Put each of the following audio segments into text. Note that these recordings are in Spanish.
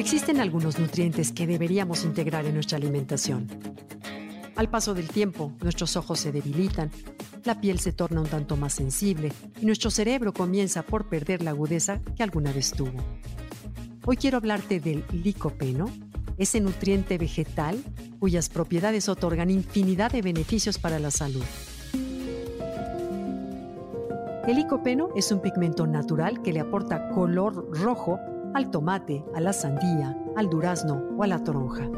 Existen algunos nutrientes que deberíamos integrar en nuestra alimentación. Al paso del tiempo, nuestros ojos se debilitan, la piel se torna un tanto más sensible y nuestro cerebro comienza por perder la agudeza que alguna vez tuvo. Hoy quiero hablarte del licopeno, ese nutriente vegetal cuyas propiedades otorgan infinidad de beneficios para la salud. El licopeno es un pigmento natural que le aporta color rojo al tomate, a la sandía, al durazno o a la toronja.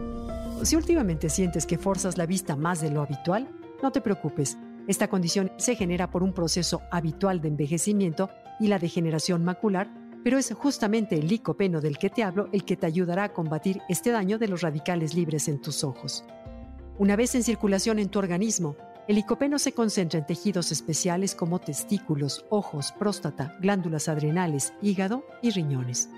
Si últimamente sientes que forzas la vista más de lo habitual, no te preocupes. Esta condición se genera por un proceso habitual de envejecimiento y la degeneración macular, pero es justamente el licopeno del que te hablo el que te ayudará a combatir este daño de los radicales libres en tus ojos. Una vez en circulación en tu organismo, el licopeno se concentra en tejidos especiales como testículos, ojos, próstata, glándulas adrenales, hígado y riñones.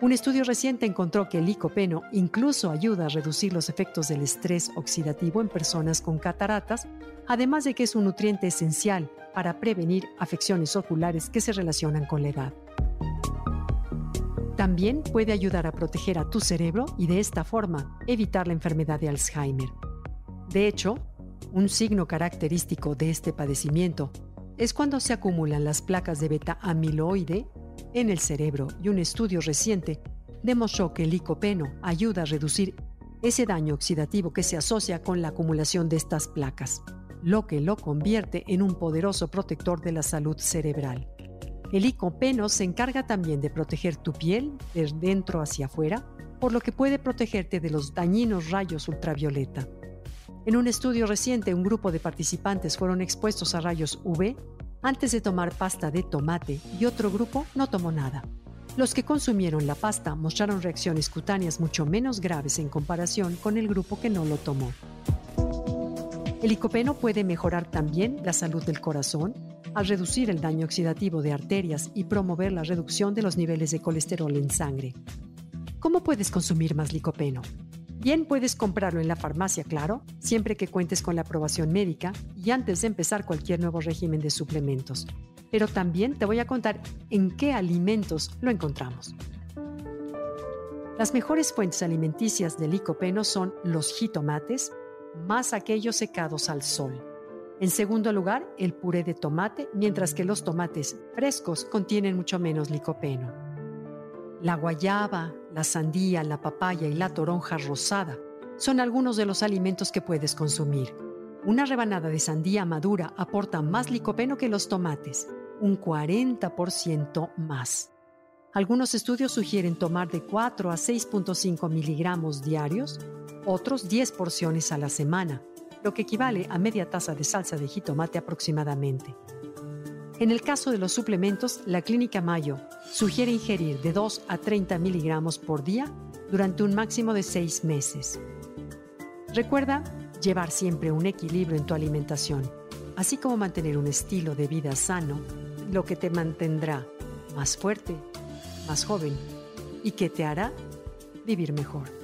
Un estudio reciente encontró que el licopeno incluso ayuda a reducir los efectos del estrés oxidativo en personas con cataratas, además de que es un nutriente esencial para prevenir afecciones oculares que se relacionan con la edad. También puede ayudar a proteger a tu cerebro y de esta forma evitar la enfermedad de Alzheimer. De hecho, un signo característico de este padecimiento es cuando se acumulan las placas de beta amiloide en el cerebro y un estudio reciente demostró que el licopeno ayuda a reducir ese daño oxidativo que se asocia con la acumulación de estas placas, lo que lo convierte en un poderoso protector de la salud cerebral. El licopeno se encarga también de proteger tu piel de dentro hacia afuera, por lo que puede protegerte de los dañinos rayos ultravioleta. En un estudio reciente, un grupo de participantes fueron expuestos a rayos UV antes de tomar pasta de tomate y otro grupo no tomó nada. Los que consumieron la pasta mostraron reacciones cutáneas mucho menos graves en comparación con el grupo que no lo tomó. El licopeno puede mejorar también la salud del corazón al reducir el daño oxidativo de arterias y promover la reducción de los niveles de colesterol en sangre. ¿Cómo puedes consumir más licopeno? Bien puedes comprarlo en la farmacia, claro, siempre que cuentes con la aprobación médica y antes de empezar cualquier nuevo régimen de suplementos. Pero también te voy a contar en qué alimentos lo encontramos. Las mejores fuentes alimenticias de licopeno son los jitomates, más aquellos secados al sol. En segundo lugar, el puré de tomate, mientras que los tomates frescos contienen mucho menos licopeno. La guayaba, la sandía, la papaya y la toronja rosada son algunos de los alimentos que puedes consumir. Una rebanada de sandía madura aporta más licopeno que los tomates, un 40% más. Algunos estudios sugieren tomar de 4 a 6.5 miligramos diarios, otros 10 porciones a la semana, lo que equivale a media taza de salsa de jitomate aproximadamente. En el caso de los suplementos, la Clínica Mayo sugiere ingerir de 2 a 30 miligramos por día durante un máximo de 6 meses. Recuerda llevar siempre un equilibrio en tu alimentación, así como mantener un estilo de vida sano, lo que te mantendrá más fuerte, más joven y que te hará vivir mejor.